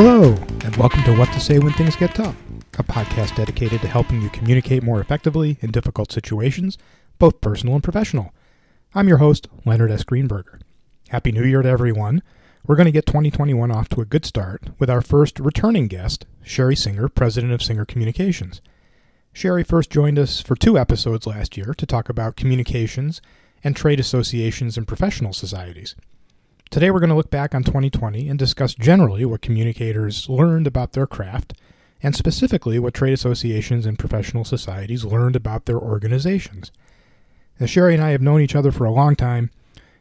Hello, and welcome to What to Say When Things Get Tough, a podcast dedicated to helping you communicate more effectively in difficult situations, both personal and professional. I'm your host, Leonard S. Greenberger. Happy New Year to everyone. We're going to get 2021 off to a good start with our first returning guest, Sherry Singer, president of Singer Communications. Sherry first joined us for two episodes last year to talk about communications and trade associations and professional societies. Today, we're going to look back on 2020 and discuss generally what communicators learned about their craft, and specifically what trade associations and professional societies learned about their organizations. Now, Sherry and I have known each other for a long time,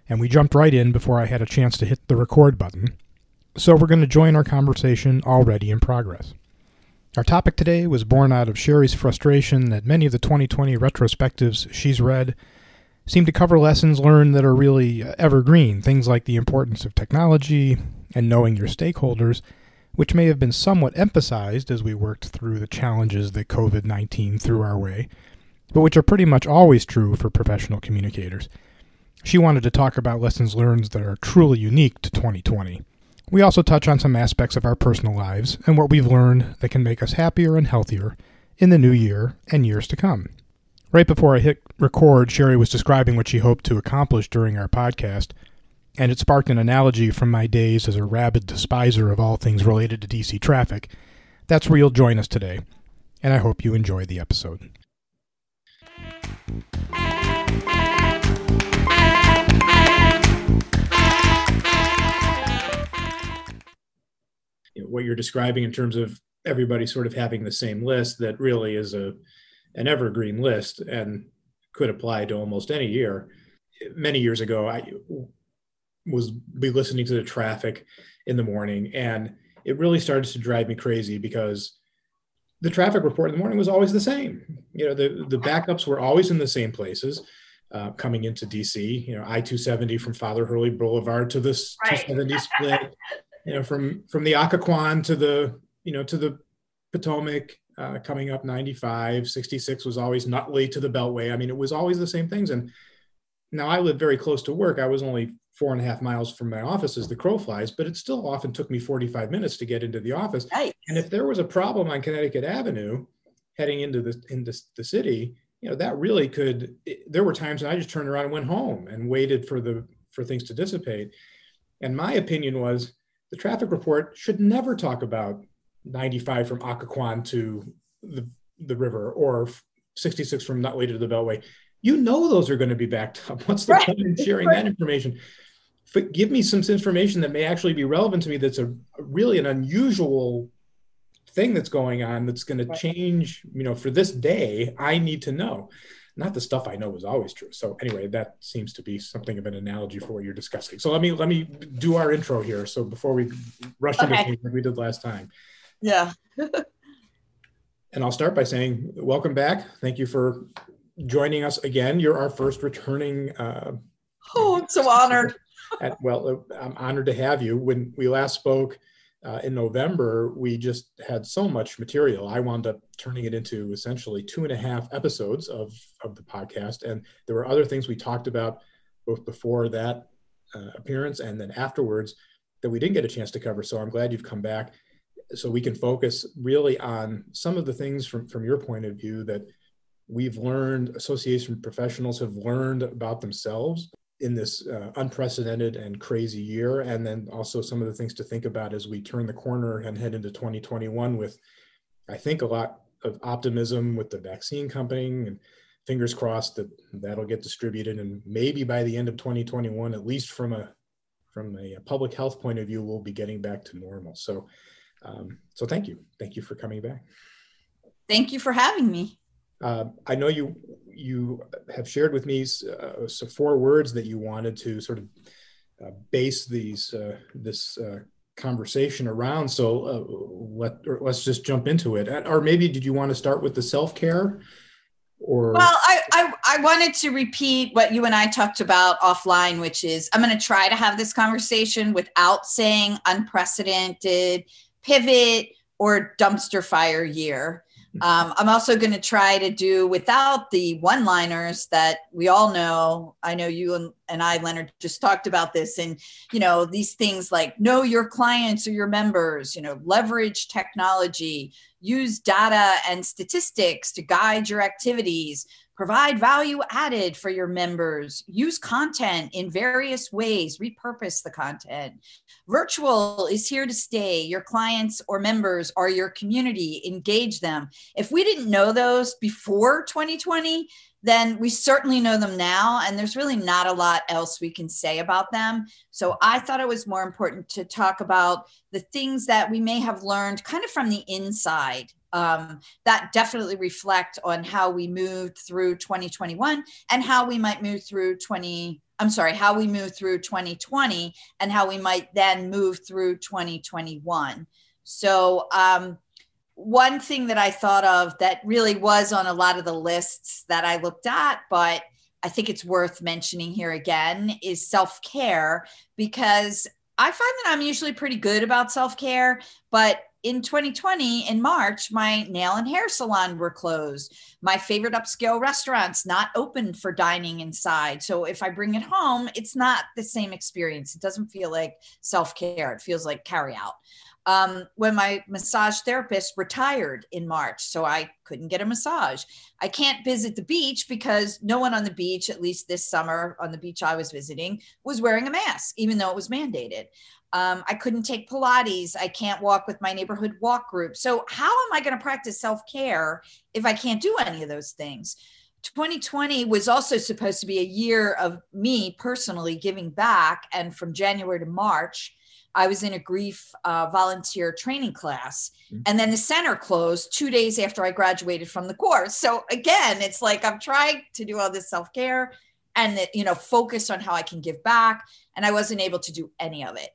and we jumped right in before I had a chance to hit the record button. So, we're going to join our conversation already in progress. Our topic today was born out of Sherry's frustration that many of the 2020 retrospectives she's read seem to cover lessons learned that are really evergreen, things like the importance of technology and knowing your stakeholders, which may have been somewhat emphasized as we worked through the challenges that COVID 19 threw our way, but which are pretty much always true for professional communicators. She wanted to talk about lessons learned that are truly unique to 2020. We also touch on some aspects of our personal lives and what we've learned that can make us happier and healthier in the new year and years to come. Right before I hit record, Sherry was describing what she hoped to accomplish during our podcast, and it sparked an analogy from my days as a rabid despiser of all things related to DC traffic. That's where you'll join us today, and I hope you enjoy the episode. What you're describing in terms of everybody sort of having the same list that really is a an evergreen list and could apply to almost any year. Many years ago, I was be listening to the traffic in the morning, and it really started to drive me crazy because the traffic report in the morning was always the same. You know, the the backups were always in the same places. Uh, coming into DC, you know, I two seventy from Father Hurley Boulevard to this right. 270 split, you know, from from the Occoquan to the you know to the Potomac, uh, coming up 95 66 was always nutley to the beltway. I mean it was always the same things. And now i live very close to work. I was only four and a half miles from my office as the crow flies but it still often took me 45 minutes to get into the office. Nice. and if there was a problem on connecticut avenue heading into the into the city you know that really could it, there were times when i just turned around and went home and waited for the for things to dissipate. And my opinion was the traffic report should never talk about 95 from Occoquan to the, the river or 66 from Nutley to the Beltway, you know those are going to be backed up. What's the right. point in sharing right. that information? But give me some information that may actually be relevant to me that's a really an unusual thing that's going on that's going to change, you know, for this day, I need to know. Not the stuff I know is always true. So anyway, that seems to be something of an analogy for what you're discussing. So let me let me do our intro here. So before we rush okay. into things like we did last time. Yeah. and I'll start by saying, welcome back. Thank you for joining us again. You're our first returning. Uh, oh, I'm so honored. at, well, I'm honored to have you. When we last spoke uh, in November, we just had so much material. I wound up turning it into essentially two and a half episodes of, of the podcast. And there were other things we talked about both before that uh, appearance and then afterwards that we didn't get a chance to cover. So I'm glad you've come back so we can focus really on some of the things from, from your point of view that we've learned association professionals have learned about themselves in this uh, unprecedented and crazy year. And then also some of the things to think about as we turn the corner and head into 2021 with i think a lot of optimism with the vaccine coming and fingers crossed that that'll get distributed. And maybe by the end of 2021 at least from a from a public health point of view we'll be getting back to normal. So um, so thank you. Thank you for coming back. Thank you for having me. Uh, I know you you have shared with me uh, so four words that you wanted to sort of uh, base these uh, this uh, conversation around. So uh, let let's just jump into it. Or maybe did you want to start with the self care? Or well, I, I I wanted to repeat what you and I talked about offline, which is I'm going to try to have this conversation without saying unprecedented pivot or dumpster fire year. Um, I'm also going to try to do without the one liners that we all know. I know you and, and I, Leonard, just talked about this. And, you know, these things like know your clients or your members, you know, leverage technology, use data and statistics to guide your activities, provide value added for your members, use content in various ways, repurpose the content. Virtual is here to stay. Your clients or members are your community, engage them. If we didn't know those before 2020, then we certainly know them now. And there's really not a lot else we can say about them. So I thought it was more important to talk about the things that we may have learned kind of from the inside um, that definitely reflect on how we moved through 2021 and how we might move through 20 i'm sorry how we move through 2020 and how we might then move through 2021 so um, one thing that i thought of that really was on a lot of the lists that i looked at but i think it's worth mentioning here again is self-care because I find that I'm usually pretty good about self care, but in 2020 in march my nail and hair salon were closed. My favorite upscale restaurants not open for dining inside. So if i bring it home it's not the same experience. It doesn't feel like self-care. It feels like carry out um, when my massage therapist retired in March, so I couldn't get a massage. I can't visit the beach because no one on the beach, at least this summer on the beach I was visiting, was wearing a mask, even though it was mandated. Um, I couldn't take Pilates. I can't walk with my neighborhood walk group. So, how am I going to practice self care if I can't do any of those things? 2020 was also supposed to be a year of me personally giving back. And from January to March, I was in a grief uh, volunteer training class. Mm-hmm. And then the center closed two days after I graduated from the course. So, again, it's like I'm trying to do all this self care and, you know, focus on how I can give back. And I wasn't able to do any of it.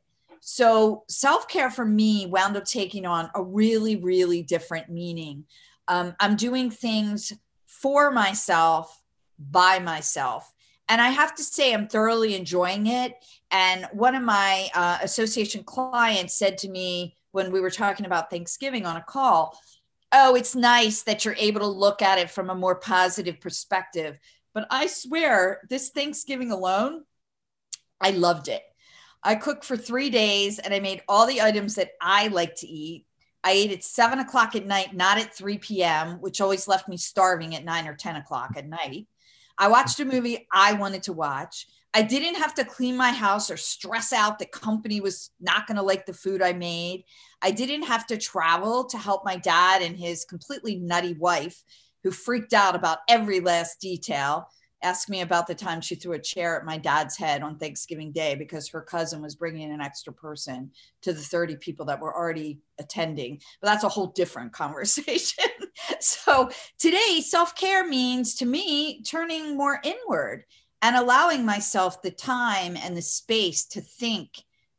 So self care for me wound up taking on a really, really different meaning. Um, I'm doing things for myself, by myself. And I have to say, I'm thoroughly enjoying it. And one of my uh, association clients said to me when we were talking about Thanksgiving on a call, Oh, it's nice that you're able to look at it from a more positive perspective. But I swear, this Thanksgiving alone, I loved it. I cooked for three days and I made all the items that I like to eat. I ate at seven o'clock at night, not at 3 p.m., which always left me starving at nine or 10 o'clock at night. I watched a movie I wanted to watch. I didn't have to clean my house or stress out the company was not going to like the food I made. I didn't have to travel to help my dad and his completely nutty wife, who freaked out about every last detail asked me about the time she threw a chair at my dad's head on Thanksgiving Day because her cousin was bringing an extra person to the 30 people that were already attending. But that's a whole different conversation. so today, self care means to me turning more inward and allowing myself the time and the space to think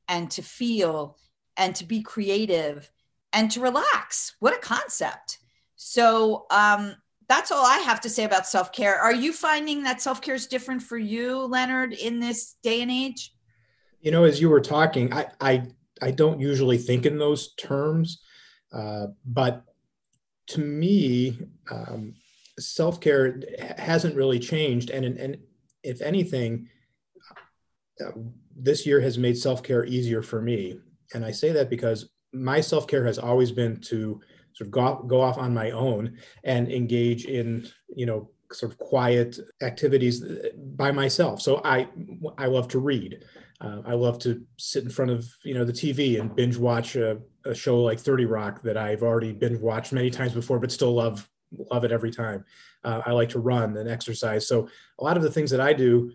and to feel and to be creative and to relax. What a concept. So, um, that's all I have to say about self care. Are you finding that self care is different for you, Leonard, in this day and age? You know, as you were talking, I I, I don't usually think in those terms, uh, but to me, um, self care hasn't really changed, and and if anything, uh, this year has made self care easier for me. And I say that because my self care has always been to sort of go, go off on my own and engage in, you know, sort of quiet activities by myself. So I, I love to read. Uh, I love to sit in front of, you know, the TV and binge watch a, a show like 30 Rock that I've already binge watched many times before, but still love, love it every time. Uh, I like to run and exercise. So a lot of the things that I do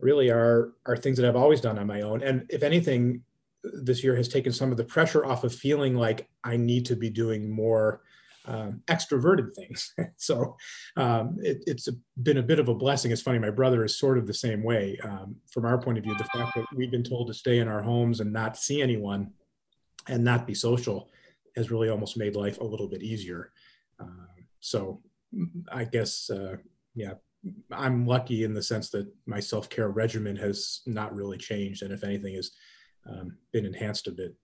really are, are things that I've always done on my own. And if anything, this year has taken some of the pressure off of feeling like I need to be doing more um, extroverted things. so um, it, has been a bit of a blessing. It's funny, my brother is sort of the same way. Um, from our point of view, the fact that we've been told to stay in our homes and not see anyone and not be social has really almost made life a little bit easier. Uh, so I guess, uh, yeah, I'm lucky in the sense that my self care regimen has not really changed, and if anything, has um, been enhanced a bit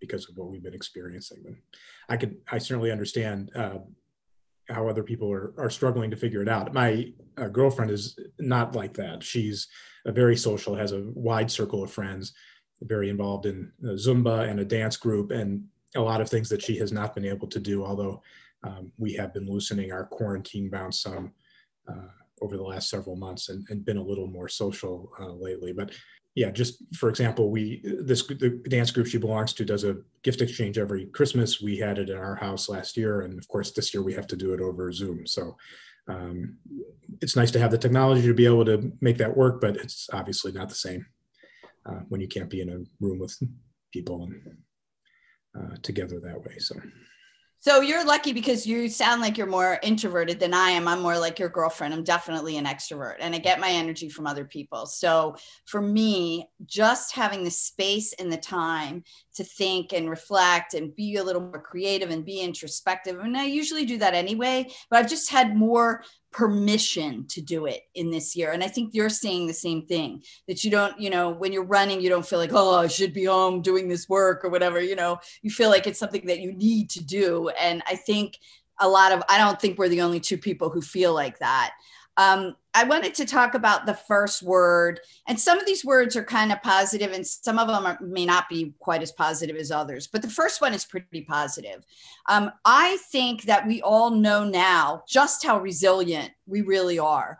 because of what we've been experiencing. And I could, I certainly understand uh, how other people are, are struggling to figure it out. My uh, girlfriend is not like that. She's very social, has a wide circle of friends, very involved in uh, Zumba and a dance group, and a lot of things that she has not been able to do. Although um, we have been loosening our quarantine bounds some uh, over the last several months and, and been a little more social uh, lately. But yeah, just for example, we this the dance group she belongs to does a gift exchange every Christmas. We had it in our house last year, and of course this year we have to do it over Zoom. So um, it's nice to have the technology to be able to make that work, but it's obviously not the same uh, when you can't be in a room with people and uh, together that way. So. So you're lucky because you sound like you're more introverted than I am. I'm more like your girlfriend. I'm definitely an extrovert and I get my energy from other people. So for me, just having the space and the time to think and reflect and be a little more creative and be introspective. And I usually do that anyway, but I've just had more permission to do it in this year. And I think you're saying the same thing that you don't, you know, when you're running, you don't feel like, oh, I should be home doing this work or whatever, you know, you feel like it's something that you need to do. And I think a lot of, I don't think we're the only two people who feel like that. Um, I wanted to talk about the first word, and some of these words are kind of positive, and some of them are, may not be quite as positive as others. But the first one is pretty positive. Um, I think that we all know now just how resilient we really are.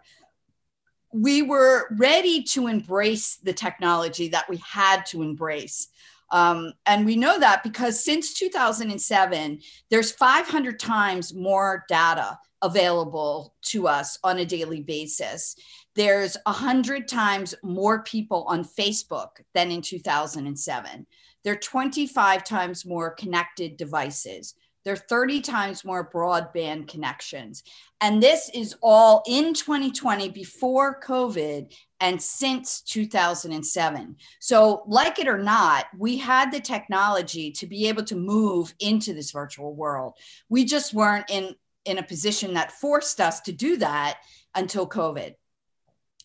We were ready to embrace the technology that we had to embrace. Um, and we know that because since 2007, there's 500 times more data available to us on a daily basis. There's 100 times more people on Facebook than in 2007. There are 25 times more connected devices. There are 30 times more broadband connections. And this is all in 2020 before COVID and since 2007. So, like it or not, we had the technology to be able to move into this virtual world. We just weren't in in a position that forced us to do that until COVID.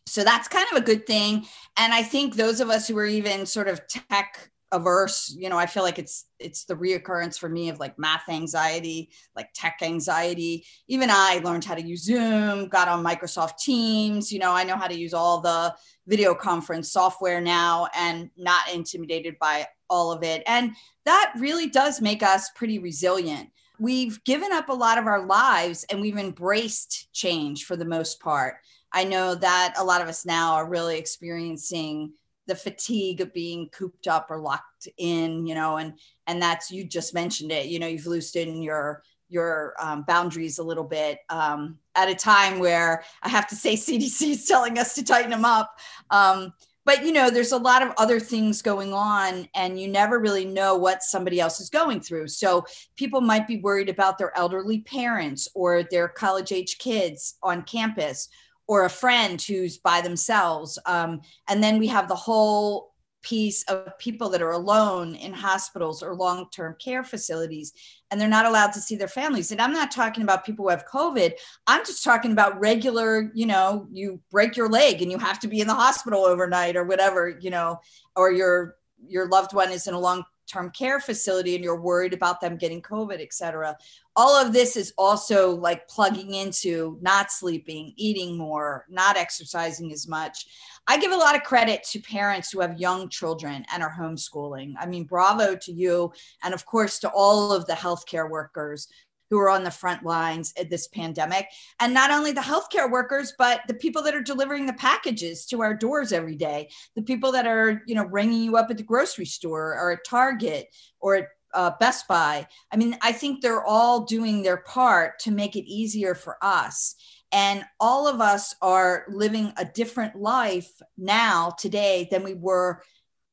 So that's kind of a good thing. And I think those of us who are even sort of tech averse, you know, I feel like it's it's the reoccurrence for me of like math anxiety, like tech anxiety. Even I learned how to use Zoom, got on Microsoft Teams, you know, I know how to use all the video conference software now and not intimidated by all of it. And that really does make us pretty resilient we've given up a lot of our lives and we've embraced change for the most part. I know that a lot of us now are really experiencing the fatigue of being cooped up or locked in, you know, and and that's you just mentioned it. You know, you've loosened your your um, boundaries a little bit um, at a time where I have to say CDC is telling us to tighten them up. Um, but you know there's a lot of other things going on and you never really know what somebody else is going through. So people might be worried about their elderly parents or their college age kids on campus or a friend who's by themselves. Um, and then we have the whole piece of people that are alone in hospitals or long-term care facilities and they're not allowed to see their families. And i'm not talking about people who have covid. I'm just talking about regular you know you break your leg and you have to be in the hospital overnight or whatever you know or your your loved one is in a long term care facility and you're worried about them getting COVID, et cetera. All of this is also like plugging into not sleeping, eating more, not exercising as much. I give a lot of credit to parents who have young children and are homeschooling. I mean, bravo to you. And of course, to all of the healthcare workers who are on the front lines at this pandemic. And not only the healthcare workers, but the people that are delivering the packages to our doors every day, the people that are, you know, ringing you up at the grocery store or at Target or at uh, Best Buy. I mean, I think they're all doing their part to make it easier for us. And all of us are living a different life now, today, than we were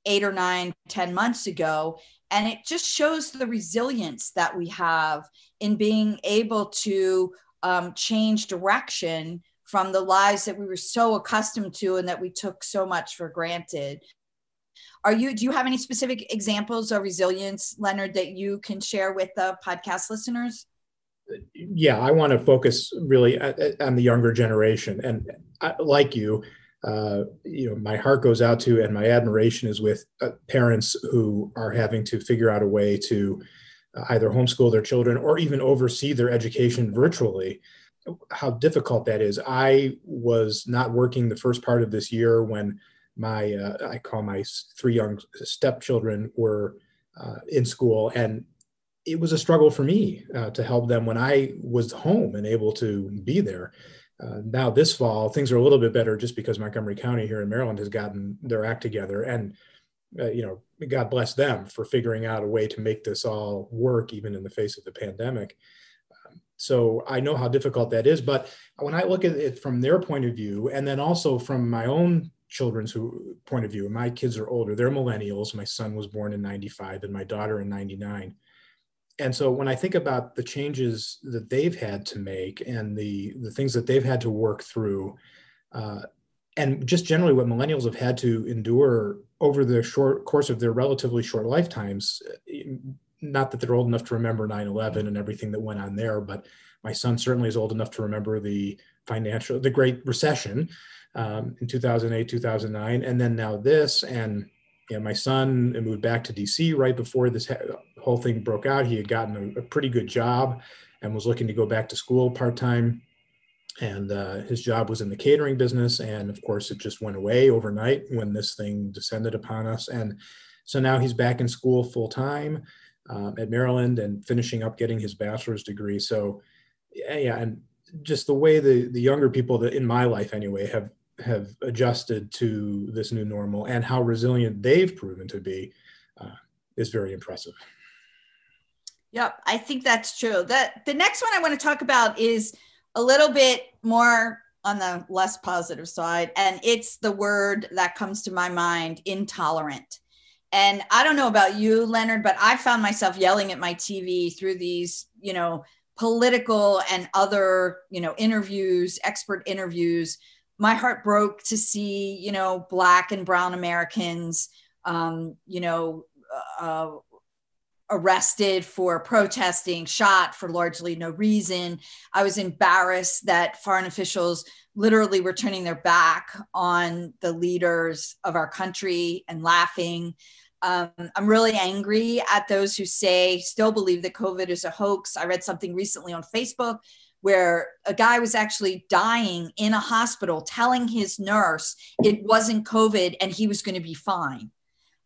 eight or nine, ten months ago. And it just shows the resilience that we have in being able to um, change direction from the lives that we were so accustomed to and that we took so much for granted. Are you, do you have any specific examples of resilience, Leonard, that you can share with the podcast listeners? Yeah, I want to focus really uh, uh, on the younger generation. And uh, like you, uh, you know, my heart goes out to and my admiration is with uh, parents who are having to figure out a way to uh, either homeschool their children or even oversee their education virtually. How difficult that is. I was not working the first part of this year when my uh, I call my three young stepchildren were uh, in school, and it was a struggle for me uh, to help them when I was home and able to be there. Uh, now this fall, things are a little bit better just because Montgomery County here in Maryland has gotten their act together, and uh, you know, God bless them for figuring out a way to make this all work, even in the face of the pandemic. Um, so I know how difficult that is, but when I look at it from their point of view, and then also from my own children's who, point of view, my kids are older; they're millennials. My son was born in '95, and my daughter in '99 and so when I think about the changes that they've had to make and the the things that they've had to work through, uh, and just generally what millennials have had to endure over the short course of their relatively short lifetimes, not that they're old enough to remember 9/11 and everything that went on there, but my son certainly is old enough to remember the financial the Great Recession um, in 2008 2009, and then now this and yeah, my son moved back to DC right before this whole thing broke out. He had gotten a, a pretty good job and was looking to go back to school part time. And uh, his job was in the catering business. And of course, it just went away overnight when this thing descended upon us. And so now he's back in school full time um, at Maryland and finishing up getting his bachelor's degree. So, yeah, yeah, and just the way the the younger people that in my life anyway have have adjusted to this new normal and how resilient they've proven to be uh, is very impressive. Yep, I think that's true. That the next one I want to talk about is a little bit more on the less positive side, and it's the word that comes to my mind: intolerant. And I don't know about you, Leonard, but I found myself yelling at my TV through these, you know, political and other, you know, interviews, expert interviews my heart broke to see, you know, black and brown Americans, um, you know, uh, arrested for protesting, shot for largely no reason. I was embarrassed that foreign officials literally were turning their back on the leaders of our country and laughing. Um, I'm really angry at those who say, still believe that COVID is a hoax. I read something recently on Facebook where a guy was actually dying in a hospital telling his nurse it wasn't COVID and he was going to be fine.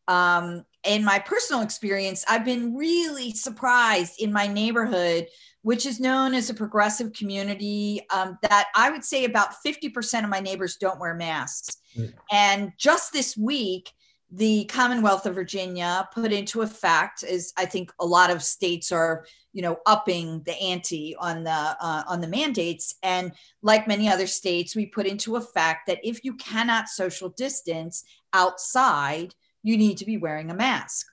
Um, in my personal experience, I've been really surprised in my neighborhood, which is known as a progressive community, um, that I would say about 50% of my neighbors don't wear masks. Mm. And just this week, the Commonwealth of Virginia put into effect, is I think a lot of states are you know upping the ante on the uh, on the mandates. And like many other states we put into effect that if you cannot social distance outside you need to be wearing a mask.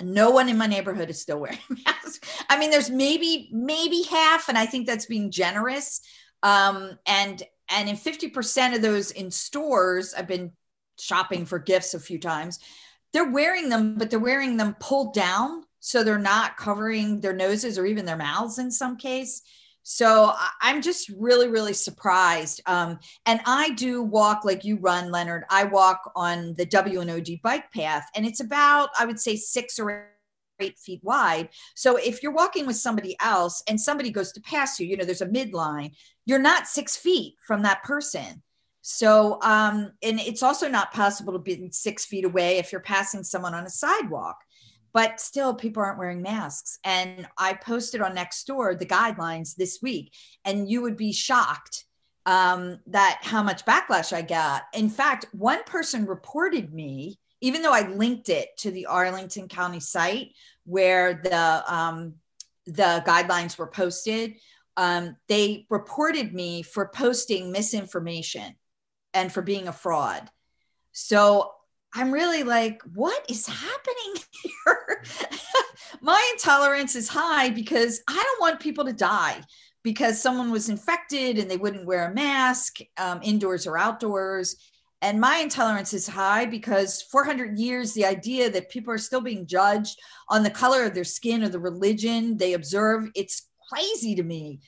No one in my neighborhood is still wearing masks i mean there's maybe maybe half and i think that's being generous. Um, and and in 50% of those in stores i've been shopping for gifts a few times. They're wearing them but they're wearing them pulled down so they're not covering their noses or even their mouths in some case. So i'm just really really surprised. Um, and i do walk like you run leonard. I walk on the W&OD bike path and it's about i would say six or eight feet wide. So if you're walking with somebody else and somebody goes to pass you you know there's a midline you're not six feet from that person so um, and it's also not possible to be six feet away if you're passing someone on a sidewalk but still people aren't wearing masks. And i posted on Nextdoor the guidelines this week and you would be shocked um, that how much backlash i got. In fact one person reported me even though i linked it to the arlington county site where the um, the guidelines were posted um, they reported me for posting misinformation and for being a fraud so I'm really like, what is happening here? My intolerance is high because I don't want people to die because someone was infected and they wouldn't wear a mask, um, indoors or outdoors. And my intolerance is high because 400 years, the idea that people are still being judged on the color of their skin or the religion they observe, it's crazy to me.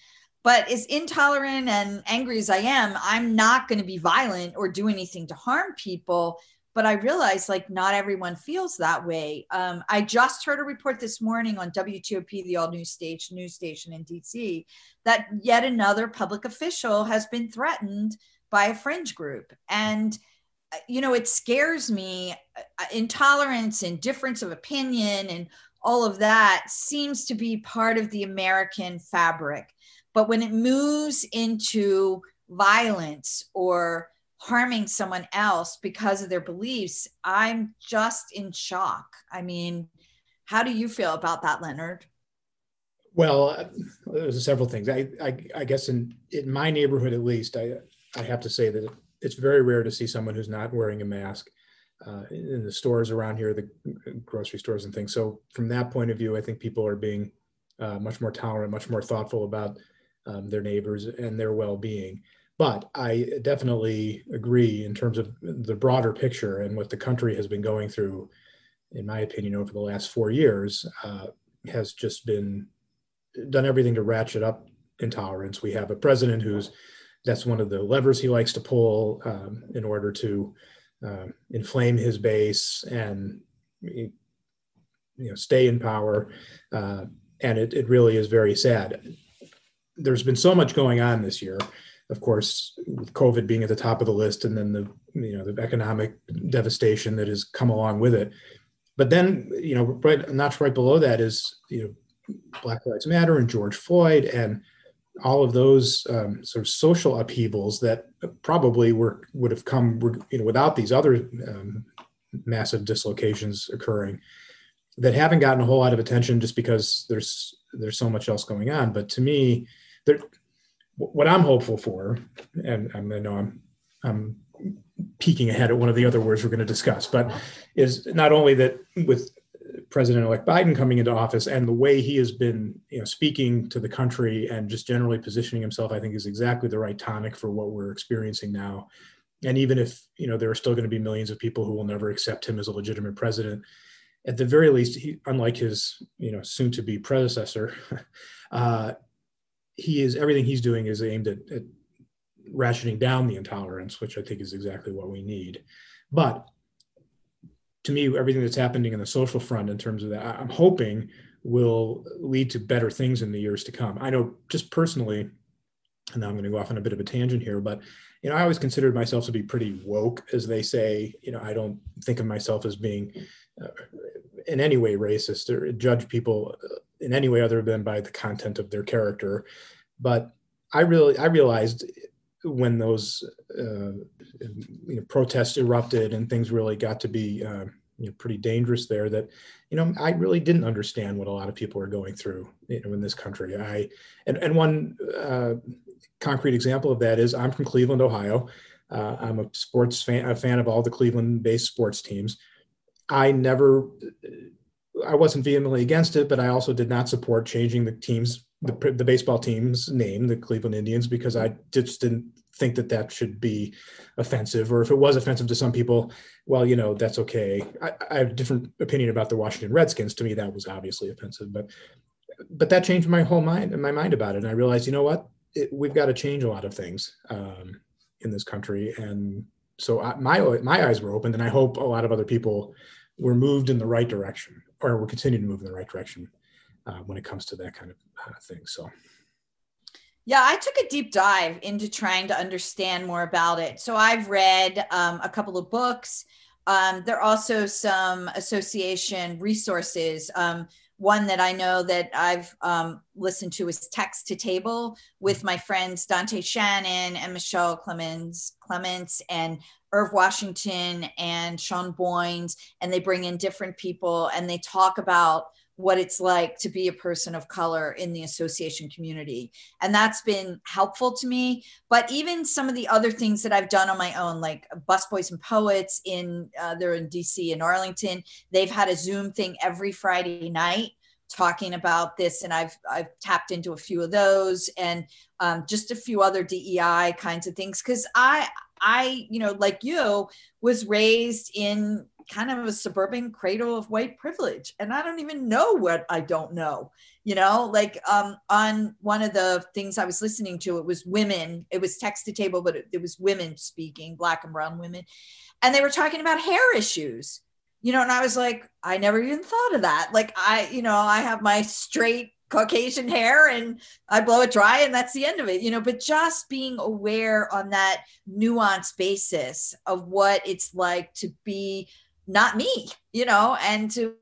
But as intolerant and angry as I am, I'm not going to be violent or do anything to harm people but I realize like not everyone feels that way. Um, I just heard a report this morning on WTOP, the all news stage news station in DC, that yet another public official has been threatened by a fringe group. And, uh, you know, it scares me. Uh, intolerance and difference of opinion and all of that seems to be part of the American fabric. But when it moves into violence or harming someone else because of their beliefs, I'm just in shock. I mean, how do you feel about that, Leonard? Well, uh, there's several things. I, I, I, guess in, in my neighborhood, at least, I, I have to say that it's very rare to see someone who's not wearing a mask uh, in the stores around here, the grocery stores and things. So from that point of view, I think people are being uh, much more tolerant, much more thoughtful about um, their neighbors and their well-being. But I definitely agree in terms of the broader picture and what the country has been going through, in my opinion, over the last four years, uh, has just been done everything to ratchet up intolerance. We have a president who's that's one of the levers he likes to pull um, in order to uh, inflame his base and you know stay in power. Uh, and it, it really is very sad. There's been so much going on this year of course, with COVID being at the top of the list, and then the you know the economic devastation that has come along with it. But then you know, right notch right below that is you know Black Lives Matter and George Floyd and all of those um, sort of social upheavals that probably were would have come you know without these other um, massive dislocations occurring that haven't gotten a whole lot of attention just because there's there's so much else going on. But to me, there what I'm hopeful for, and I know I'm I'm peeking ahead at one of the other words we're going to discuss, but is not only that with President-elect Biden coming into office and the way he has been, you know, speaking to the country and just generally positioning himself, I think is exactly the right tonic for what we're experiencing now. And even if you know there are still going to be millions of people who will never accept him as a legitimate president, at the very least, he, unlike his you know soon-to-be predecessor, uh, he is everything he's doing is aimed at, at ratcheting down the intolerance, which I think is exactly what we need. But to me, everything that's happening in the social front in terms of that, I'm hoping will lead to better things in the years to come. I know just personally, and now I'm going to go off on a bit of a tangent here, but you know, I always considered myself to be pretty woke, as they say. You know, I don't think of myself as being uh, in any way racist or judge people uh, in any way other than by the content of their character. But I really I realized when those uh, you know, protests erupted and things really got to be uh, you know, pretty dangerous there that you know I really didn't understand what a lot of people are going through you know, in this country. I and and one uh, concrete example of that is I'm from Cleveland, Ohio. Uh, I'm a sports fan, a fan of all the Cleveland-based sports teams. I never I wasn't vehemently against it, but I also did not support changing the team's the, the baseball team's name, the Cleveland Indians, because I just didn't think that that should be offensive, or if it was offensive to some people, well, you know, that's okay. I, I have a different opinion about the Washington Redskins. To me, that was obviously offensive, but but that changed my whole mind, and my mind about it, and I realized, you know what, it, we've got to change a lot of things um, in this country, and so I, my my eyes were opened, and I hope a lot of other people were moved in the right direction or we're continuing to move in the right direction uh, when it comes to that kind of uh, thing. So. Yeah, I took a deep dive into trying to understand more about it. So I've read um, a couple of books. Um, there are also some association resources. Um, one that I know that I've um, listened to is Text to Table with my friends Dante Shannon and Michelle Clemens, Clements and Irv Washington and Sean Boynes, and they bring in different people and they talk about what it's like to be a person of color in the association community. And that's been helpful to me. But even some of the other things that I've done on my own, like Busboys and Poets in, uh, they're in DC and Arlington, they've had a Zoom thing every Friday night talking about this and I've I've tapped into a few of those and um, just a few other DEI kinds of things because I I you know like you was raised in kind of a suburban cradle of white privilege and i don't even know what i don't know you know? Like um, on one of the things i was listening to it was women it was text to table but it, it was women speaking black and brown women and they were talking about hair issues you know? And i was like i never even thought of that. Like i you know i have my straight Caucasian hair and I blow it dry and that's the end of it, you know. But just being aware on that nuanced basis of what it's like to be not me, you know, and to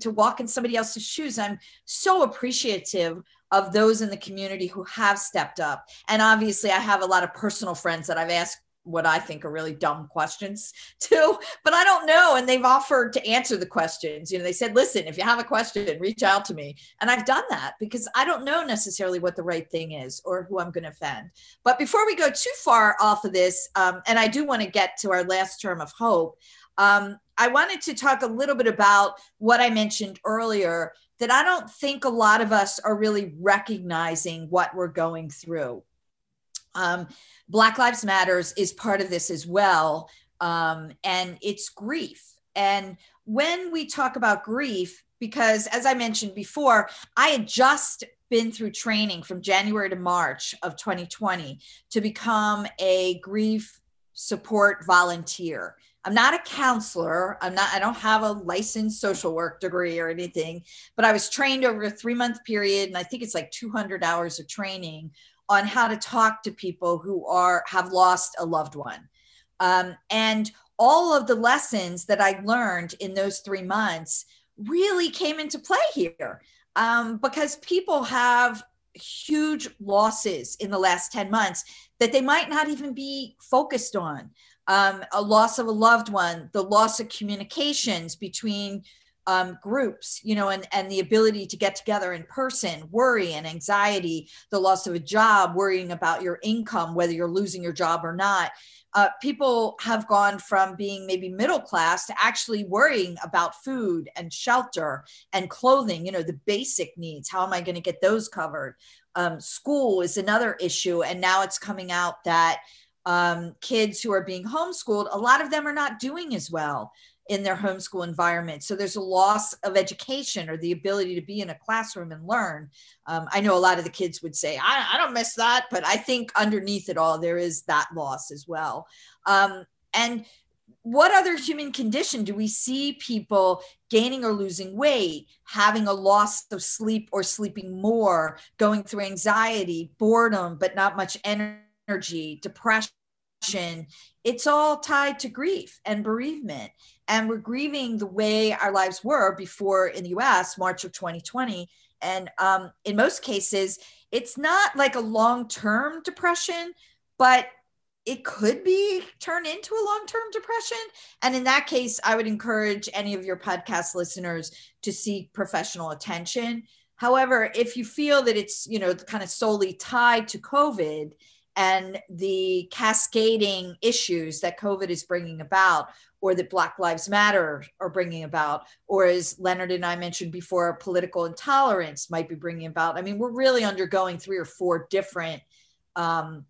to walk in somebody else's shoes. I'm so appreciative of those in the community who have stepped up. And obviously I have a lot of personal friends that I've asked what I think are really dumb questions too, but I don't know. And they've offered to answer the questions. You know, they said, listen, if you have a question, reach out to me. And I've done that because I don't know necessarily what the right thing is or who I'm going to offend. But before we go too far off of this, um, and I do want to get to our last term of hope, um, I wanted to talk a little bit about what I mentioned earlier that I don't think a lot of us are really recognizing what we're going through. Um, Black Lives Matters is part of this as well, um, and it's grief. And when we talk about grief, because as I mentioned before, I had just been through training from January to March of 2020 to become a grief support volunteer. I'm not a counselor. I'm not, I don't have a licensed social work degree or anything, but I was trained over a three month period. And I think it's like 200 hours of training on how to talk to people who are, have lost a loved one. Um, and all of the lessons that I learned in those three months really came into play here um, because people have huge losses in the last 10 months that they might not even be focused on um, a loss of a loved one, the loss of communications between um, groups, you know, and, and the ability to get together in person, worry and anxiety, the loss of a job, worrying about your income, whether you're losing your job or not. Uh, people have gone from being maybe middle class to actually worrying about food and shelter and clothing, you know, the basic needs. How am I going to get those covered? Um, school is another issue. And now it's coming out that um, kids who are being homeschooled, a lot of them are not doing as well in their homeschool environment. So there's a loss of education or the ability to be in a classroom and learn. Um, I know a lot of the kids would say, I, I, don't miss that, but I think underneath it all, there is that loss as well. Um, and what other human condition do we see people gaining or losing weight, having a loss of sleep or sleeping more, going through anxiety, boredom, but not much energy? Energy, depression. It's all tied to grief and bereavement. And we're grieving the way our lives were before in the US, March of 2020. And um, in most cases, it's not like a long term depression, but it could be turned into a long term depression. And in that case, I would encourage any of your podcast listeners to seek professional attention. However, if you feel that it's, you know, kind of solely tied to COVID, and the cascading issues that COVID is bringing about, or that Black Lives Matter are bringing about, or as Leonard and I mentioned before, political intolerance might be bringing about. I mean, we're really undergoing three or four different um,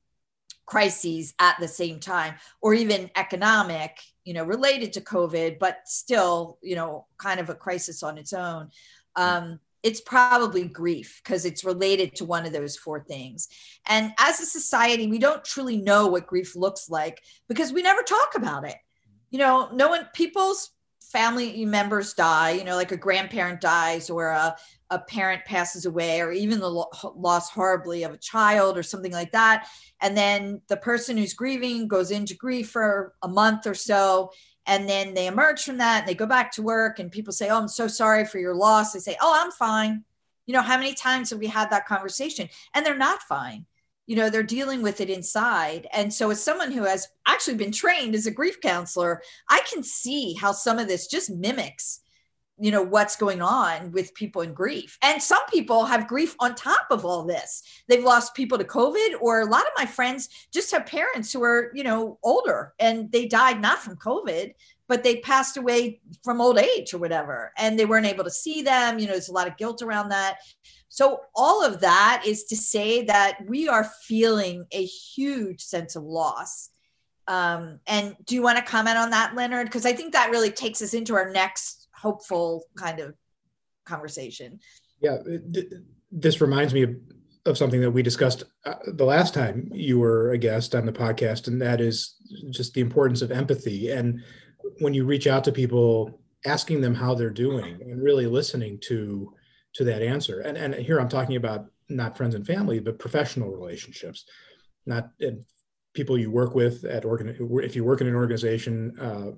crises at the same time, or even economic, you know, related to COVID, but still, you know, kind of a crisis on its own. Um, it's probably grief because it's related to one of those four things. And as a society, we don't truly know what grief looks like because we never talk about it. You know, no one, people's family members die, you know, like a grandparent dies or a, a parent passes away or even the lo- loss horribly of a child or something like that. And then the person who's grieving goes into grief for a month or so and then they emerge from that and they go back to work and people say oh i'm so sorry for your loss. They say oh i'm fine. You know how many times have we had that conversation? And they're not fine. You know they're dealing with it inside. And so as someone who has actually been trained as a grief counselor i can see how some of this just mimics you know what's going on with people in grief. And some people have grief on top of all this. They've lost people to covid or a lot of my friends just have parents who are you know older and they died not from covid but they passed away from old age or whatever and they weren't able to see them. You know there's a lot of guilt around that. So all of that is to say that we are feeling a huge sense of loss. Um, and do you want to comment on that leonard? Because i think that really takes us into our next hopeful kind of conversation. Yeah, this reminds me of, of something that we discussed uh, the last time you were a guest on the podcast, and that is just the importance of empathy. And when you reach out to people, asking them how they're doing, and really listening to to that answer. And and here I'm talking about not friends and family, but professional relationships, not people you work with at organ. If you work in an organization, uh,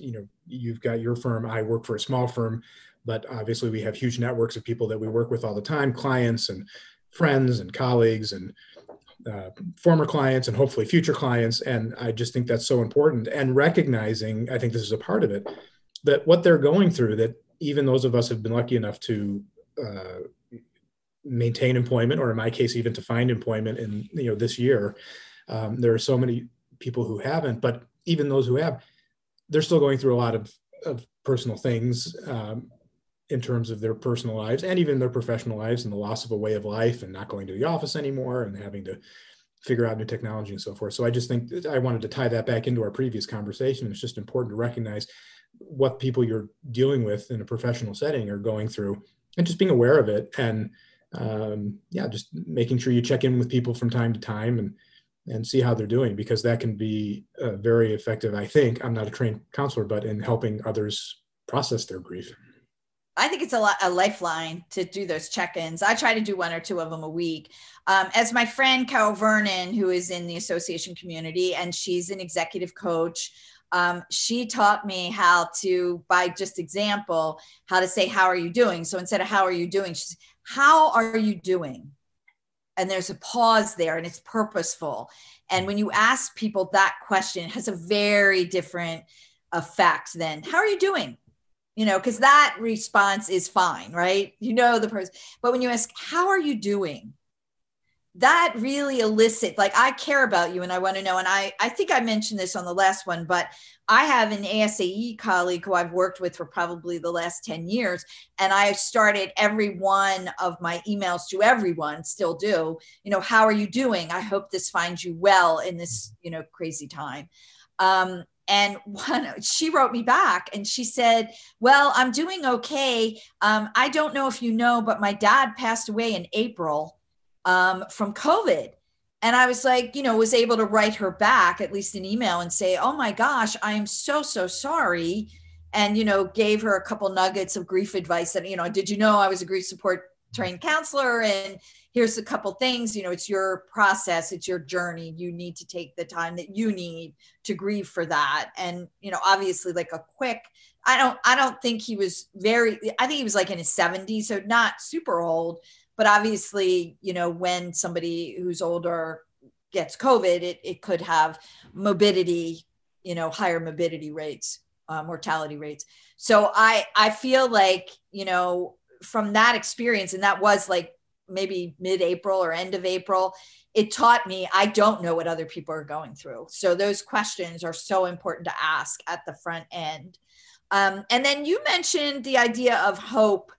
you know you've got your firm i work for a small firm but obviously we have huge networks of people that we work with all the time clients and friends and colleagues and uh, former clients and hopefully future clients. And i just think that's so important. And recognizing i think this is a part of it that what they're going through that even those of us have been lucky enough to uh, maintain employment or in my case even to find employment in you know this year um, there are so many people who haven't but even those who have they're still going through a lot of, of personal things um, in terms of their personal lives and even their professional lives and the loss of a way of life and not going to the office anymore and having to figure out new technology and so forth. So I just think I wanted to tie that back into our previous conversation. It's just important to recognize what people you're dealing with in a professional setting are going through and just being aware of it. And um, yeah, just making sure you check in with people from time to time and and see how they're doing because that can be uh, very effective. I think I'm not a trained counselor, but in helping others process their grief. I think it's a, lot, a lifeline to do those check-ins. I try to do one or two of them a week. Um, as my friend Carol Vernon, who is in the association community, and she's an executive coach. Um, she taught me how to, by just example, how to say, "How are you doing?" So instead of "How are you doing," she's, "How are you doing?" And there's a pause there and it's purposeful. And when you ask people that question it has a very different effect than how are you doing? You know because that response is fine right? You know the person. But when you ask how are you doing that really elicit like i care about you and i want to know and i i think i mentioned this on the last one but i have an asae colleague who i've worked with for probably the last 10 years and i started every one of my emails to everyone still do you know how are you doing? I hope this finds you well in this you know crazy time. Um, and one she wrote me back and she said well i'm doing okay. Um, i don't know if you know but my dad passed away in april um, from COVID. And I was like, you know, was able to write her back at least an email and say, oh my gosh, I am so, so sorry. And, you know, gave her a couple nuggets of grief advice that, you know, did you know I was a grief support trained counselor? And here's a couple things, you know, it's your process, it's your journey. You need to take the time that you need to grieve for that. And, you know, obviously like a quick, I don't, I don't think he was very, I think he was like in his 70s, so not super old but obviously you know when somebody who's older gets covid it, it could have morbidity you know higher morbidity rates uh, mortality rates. So i i feel like you know from that experience and that was like maybe mid-april or end of april it taught me i don't know what other people are going through. So those questions are so important to ask at the front end. Um, and then you mentioned the idea of hope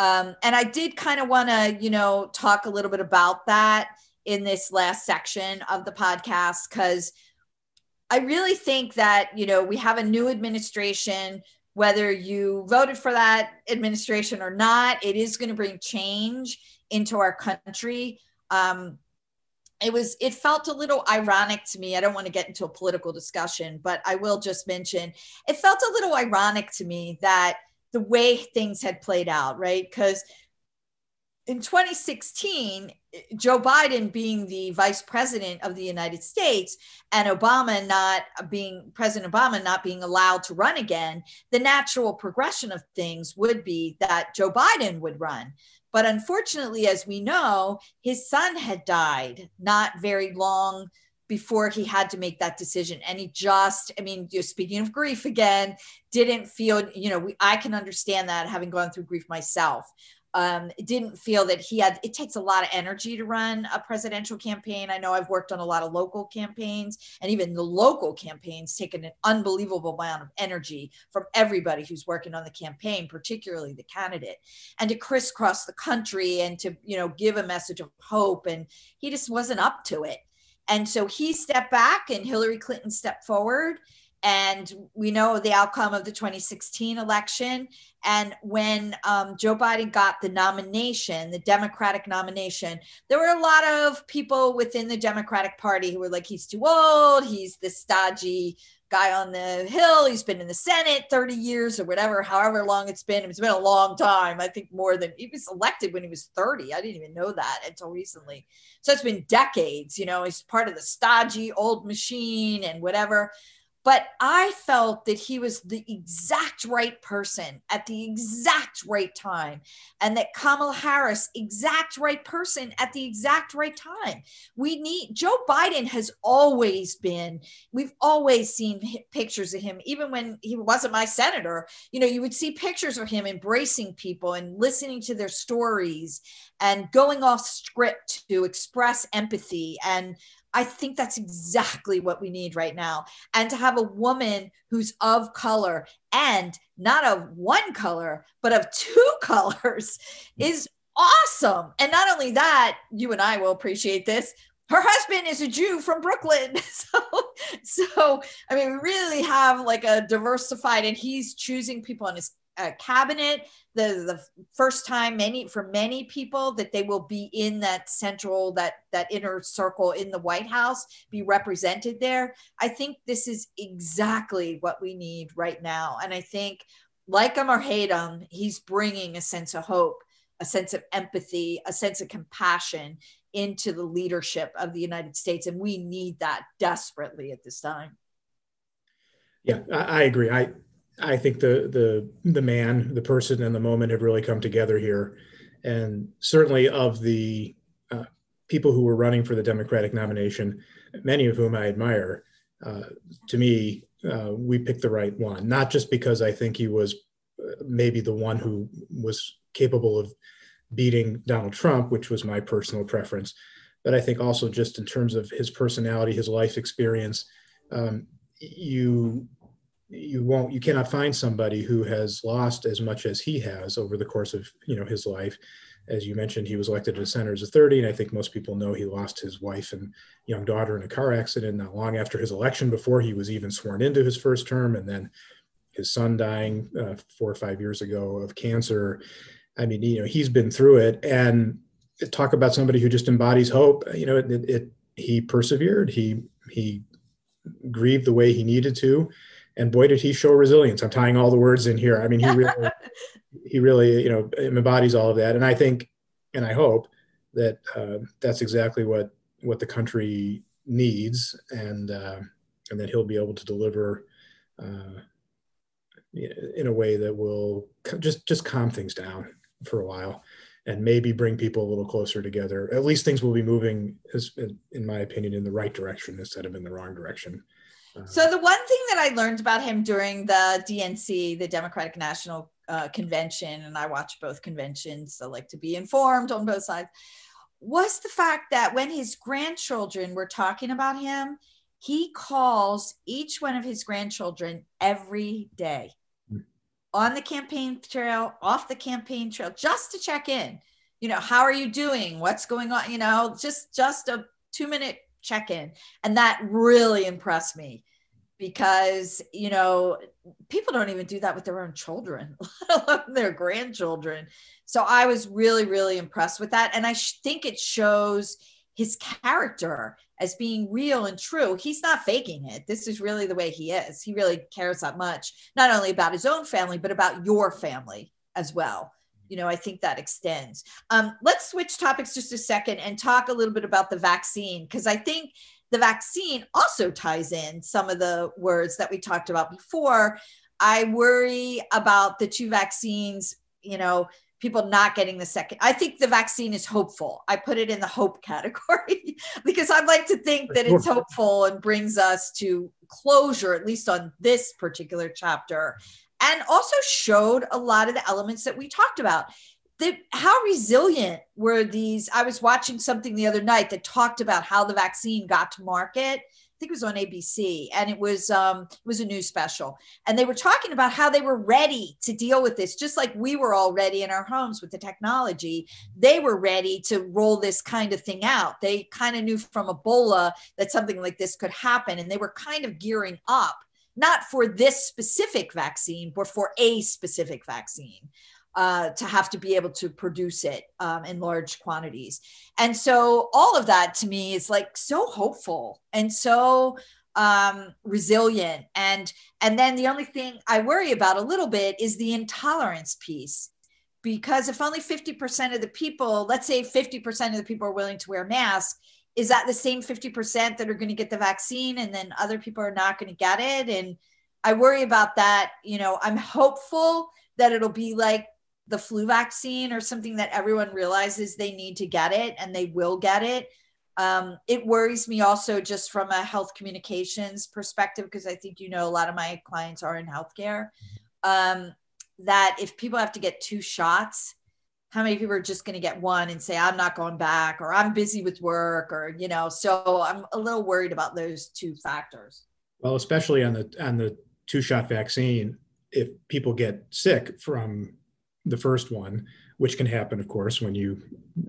um, and I did kind of want to, you know, talk a little bit about that in this last section of the podcast because I really think that, you know, we have a new administration, whether you voted for that administration or not, it is going to bring change into our country. Um, it was it felt a little ironic to me i don't want to get into a political discussion but i will just mention it felt a little ironic to me that the way things had played out, right? Because in 2016, Joe Biden being the vice president of the United States and Obama not being President Obama not being allowed to run again, the natural progression of things would be that Joe Biden would run. But unfortunately, as we know, his son had died not very long before he had to make that decision. And he just, I mean, you're speaking of grief again, didn't feel, you know, we, I can understand that having gone through grief myself. Um, didn't feel that he had it takes a lot of energy to run a presidential campaign. I know i've worked on a lot of local campaigns and even the local campaigns take an unbelievable amount of energy from everybody who's working on the campaign particularly the candidate. And to crisscross the country and to you know give a message of hope and he just wasn't up to it and so he stepped back and hillary clinton stepped forward and we know the outcome of the 2016 election. And when um, Joe Biden got the nomination, the Democratic nomination, there were a lot of people within the Democratic Party who were like, he's too old, he's the stodgy guy on the hill, he's been in the Senate 30 years or whatever, however long it's been. It's been a long time. I think more than he was elected when he was 30. I didn't even know that until recently. So it's been decades, you know, he's part of the stodgy old machine and whatever but I felt that he was the exact right person at the exact right time, and that Kamala Harris, exact right person at the exact right time. We need Joe Biden has always been, we've always seen pictures of him, even when he wasn't my senator. You know, you would see pictures of him embracing people and listening to their stories and going off script to express empathy and I think that's exactly what we need right now. And to have a woman who's of color and not of one color, but of two colors is awesome. And not only that, you and I will appreciate this. Her husband is a Jew from Brooklyn. So, so I mean, we really have like a diversified, and he's choosing people on his uh, cabinet the the first time many for many people that they will be in that central that that inner circle in the white house be represented there. I think this is exactly what we need right now. And i think like him or hate him he's bringing a sense of hope a sense of empathy a sense of compassion into the leadership of the united states. And we need that desperately at this time. Yeah i, I agree. I I think the the the man, the person, and the moment have really come together here, and certainly of the uh, people who were running for the Democratic nomination, many of whom I admire. Uh, to me, uh, we picked the right one, not just because I think he was uh, maybe the one who was capable of beating Donald Trump, which was my personal preference, but I think also just in terms of his personality, his life experience. Um, you you won't you cannot find somebody who has lost as much as he has over the course of you know his life. As you mentioned he was elected as senator as a 30 and i think most people know he lost his wife and young daughter in a car accident not long after his election before he was even sworn into his first term and then his son dying uh, four or five years ago of cancer. I mean you know he's been through it. And talk about somebody who just embodies hope. You know it, it, it he persevered. He he grieved the way he needed to and boy did he show resilience. I'm tying all the words in here. I mean he really he really you know embodies all of that. And i think and i hope that uh, that's exactly what what the country needs and uh, and that he'll be able to deliver uh, in a way that will just just calm things down for a while and maybe bring people a little closer together. At least things will be moving as in my opinion in the right direction instead of in the wrong direction so the one thing that I learned about him during the DNC, the Democratic National uh, Convention, and I watch both conventions, so I like to be informed on both sides, was the fact that when his grandchildren were talking about him, he calls each one of his grandchildren every day mm. on the campaign trail, off the campaign trail, just to check in. You know, how are you doing? What's going on? You know, just just a two minute check in. And that really impressed me because, you know, people don't even do that with their own children, their grandchildren. So I was really, really impressed with that. And I think it shows his character as being real and true. He's not faking it. This is really the way he is. He really cares that much, not only about his own family, but about your family as well you know, I think that extends. Um, let's switch topics just a second and talk a little bit about the vaccine, because I think the vaccine also ties in some of the words that we talked about before. I worry about the two vaccines, you know, people not getting the second. I think the vaccine is hopeful. I put it in the hope category because I'd like to think that it's hopeful and brings us to closure, at least on this particular chapter, and also showed a lot of the elements that we talked about. The, how resilient were these? I was watching something the other night that talked about how the vaccine got to market I think it was on ABC, and it was um, it was a new special, and they were talking about how they were ready to deal with this, just like we were all ready in our homes with the technology. They were ready to roll this kind of thing out. They kind of knew from Ebola that something like this could happen, and they were kind of gearing up, not for this specific vaccine, but for a specific vaccine uh, to have to be able to produce it um, in large quantities. And so all of that to me is like so hopeful and so um, resilient. And and then the only thing I worry about a little bit is the intolerance piece. Because if only 50% of the people, let's say 50% of the people are willing to wear masks, is that the same 50% that are going to get the vaccine and then other people are not going to get it? And I worry about that. You know, I'm hopeful that it'll be like the flu vaccine or something that everyone realizes they need to get it and they will get it. Um, it worries me also just from a health communications perspective, because I think you know a lot of my clients are in healthcare. Um, that if people have to get two shots, how many people are just going to get one and say, I'm not going back, or I'm busy with work, or, you know, so I'm a little worried about those two factors. Well, especially on the, on the two shot vaccine, if people get sick from the first one, which can happen, of course, when you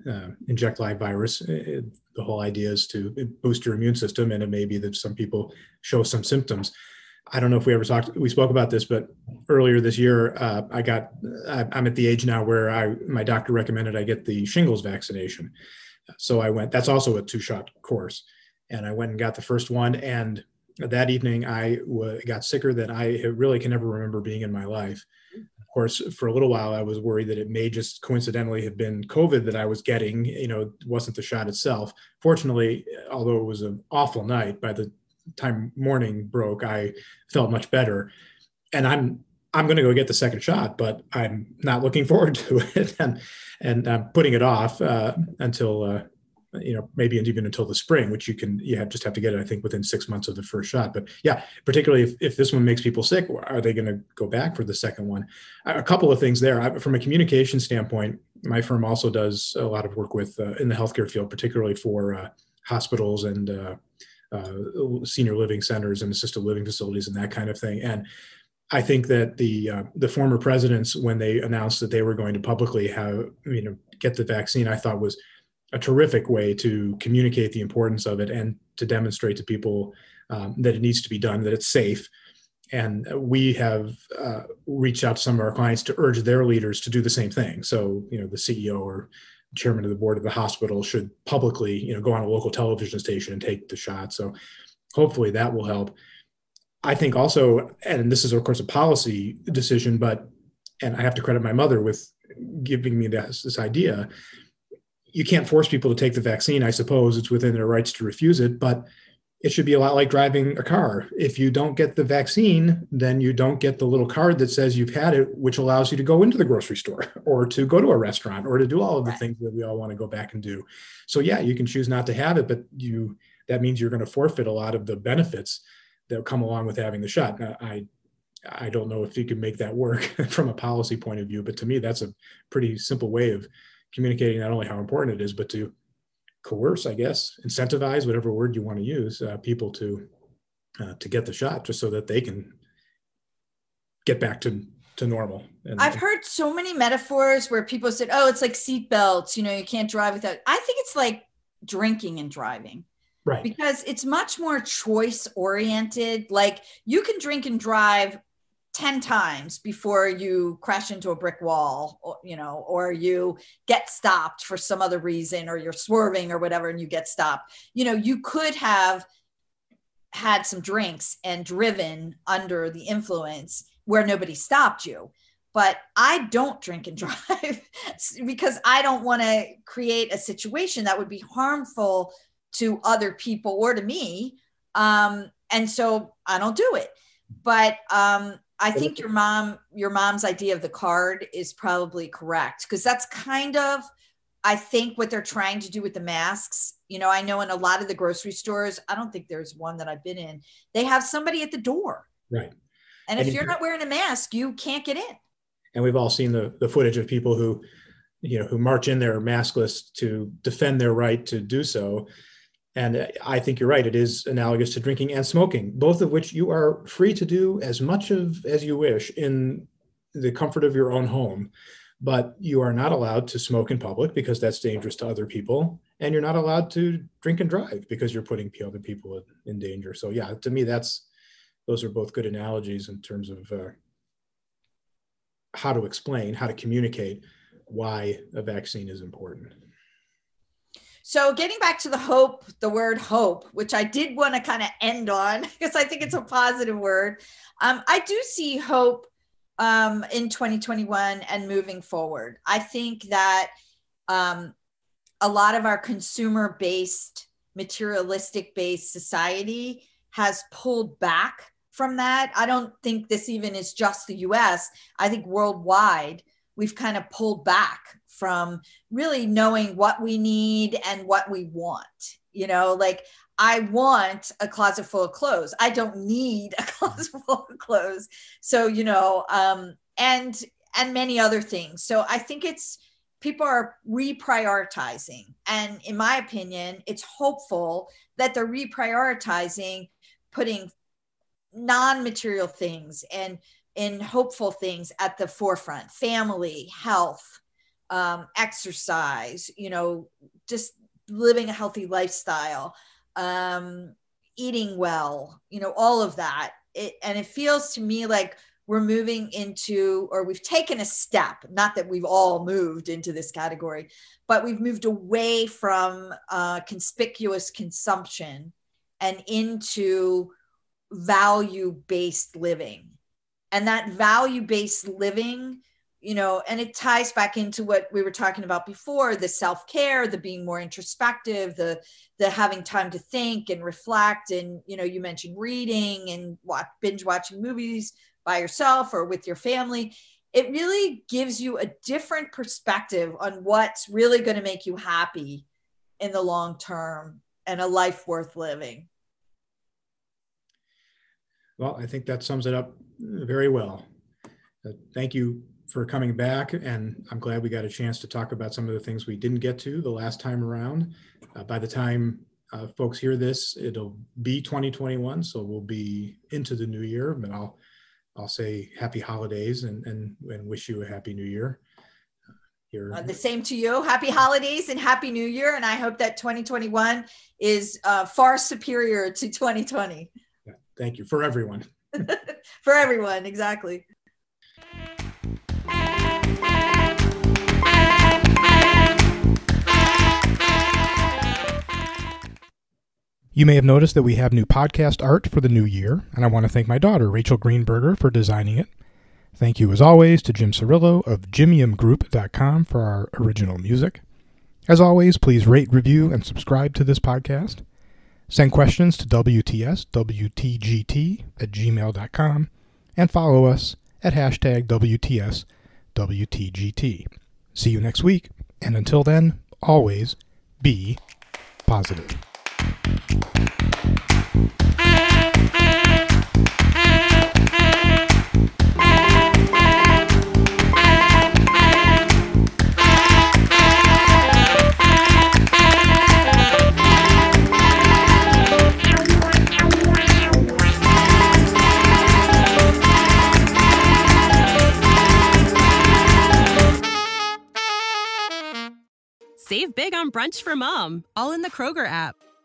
uh, inject live virus. It, the whole idea is to boost your immune system, and it may be that some people show some symptoms. I don't know if we ever talked. We spoke about this, but earlier this year, uh, I got. I'm at the age now where I my doctor recommended I get the shingles vaccination. So I went. That's also a two shot course, and I went and got the first one. And that evening, I w- got sicker than I really can never remember being in my life Of course, for a little while, I was worried that it may just coincidentally have been COVID that I was getting. You know, it wasn't the shot itself. Fortunately, although it was an awful night, by the time morning broke, I felt much better. And I'm I'm going to go get the second shot, but I'm not looking forward to it, and and I'm putting it off uh, until uh, you know maybe even until the spring which you can you have just have to get it i think within six months of the first shot. But yeah particularly if, if this one makes people sick are they going to go back for the second one? A couple of things there. I, from a communication standpoint my firm also does a lot of work with uh, in the healthcare field particularly for uh, hospitals and uh, senior living centers and assisted living facilities and that kind of thing and I think that the uh, the former presidents, when they announced that they were going to publicly have you know get the vaccine, I thought was a terrific way to communicate the importance of it and to demonstrate to people um, that it needs to be done, that it's safe. And we have uh, reached out to some of our clients to urge their leaders to do the same thing. So, you know, the CEO or chairman of the board of the hospital should publicly, you know, go on a local television station and take the shot. So, hopefully, that will help. I think also, and this is of course a policy decision, but and I have to credit my mother with giving me this, this idea you can't force people to take the vaccine. I suppose it's within their rights to refuse it, but it should be a lot like driving a car. If you don't get the vaccine, then you don't get the little card that says you've had it, which allows you to go into the grocery store or to go to a restaurant or to do all of the right. things that we all want to go back and do. So yeah, you can choose not to have it, but you that means you're going to forfeit a lot of the benefits that come along with having the shot. Now, I I don't know if you can make that work from a policy point of view, but to me, that's a pretty simple way of communicating not only how important it is, but to coerce, I guess, incentivize, whatever word you want to use, uh, people to uh, to get the shot, just so that they can get back to to normal. And, I've heard so many metaphors where people said, "Oh, it's like seatbelts. You know, you can't drive without." I think it's like drinking and driving. Right. Because it's much more choice oriented. Like you can drink and drive 10 times before you crash into a brick wall or, you know or you get stopped for some other reason or you're swerving or whatever and you get stopped. You know you could have had some drinks and driven under the influence where nobody stopped you. But i don't drink and drive because i don't want to create a situation that would be harmful to other people or to me. Um, and so i don't do it. But um, I think your mom, your mom's idea of the card is probably correct because that's kind of, I think, what they're trying to do with the masks. You know, I know in a lot of the grocery stores, I don't think there's one that I've been in. They have somebody at the door, right? And, and if you're not wearing a mask, you can't get in. And we've all seen the the footage of people who, you know, who march in there maskless to defend their right to do so and I think you're right. It is analogous to drinking and smoking, both of which you are free to do as much of as you wish in the comfort of your own home. But you are not allowed to smoke in public because that's dangerous to other people. And you're not allowed to drink and drive because you're putting other people in danger. So yeah, to me, that's those are both good analogies in terms of uh, how to explain, how to communicate why a vaccine is important. So, getting back to the hope, the word hope, which I did want to kind of end on because I think it's a positive word. Um, I do see hope um, in 2021 and moving forward. I think that um, a lot of our consumer based, materialistic based society has pulled back from that. I don't think this even is just the US. I think worldwide, we've kind of pulled back from really knowing what we need and what we want. You know, like I want a closet full of clothes. I don't need a closet full of clothes. So, you know, um, and and many other things. So I think it's people are reprioritizing. And in my opinion, it's hopeful that they're reprioritizing, putting non-material things and in hopeful things at the forefront family health um, exercise, you know, just living a healthy lifestyle, um, eating well, you know, all of that. It, and it feels to me like we're moving into, or we've taken a step, not that we've all moved into this category, but we've moved away from uh, conspicuous consumption and into value based living. And that value based living you know and it ties back into what we were talking about before the self-care the being more introspective the the having time to think and reflect. And you know you mentioned reading and watch, binge watching movies by yourself or with your family. It really gives you a different perspective on what's really going to make you happy in the long term and a life worth living. Well i think that sums it up very well. Uh, thank you for coming back. And I'm glad we got a chance to talk about some of the things we didn't get to the last time around. Uh, by the time uh, folks hear this, it'll be 2021. So we'll be into the new year, but I'll, I'll say happy holidays and, and, and wish you a happy new year. Uh, uh, the same to you. Happy holidays and happy new year. And I hope that 2021 is uh, far superior to 2020. Yeah, thank you for everyone. for everyone, exactly. You may have noticed that we have new podcast art for the new year, and I want to thank my daughter, Rachel Greenberger, for designing it. Thank you, as always, to Jim Cirillo of JimiumGroup.com for our original music. As always, please rate, review, and subscribe to this podcast. Send questions to WTSWTGT at gmail.com and follow us at hashtag WTSWTGT. See you next week, and until then, always be positive. Save big on brunch for mom, all in the Kroger app.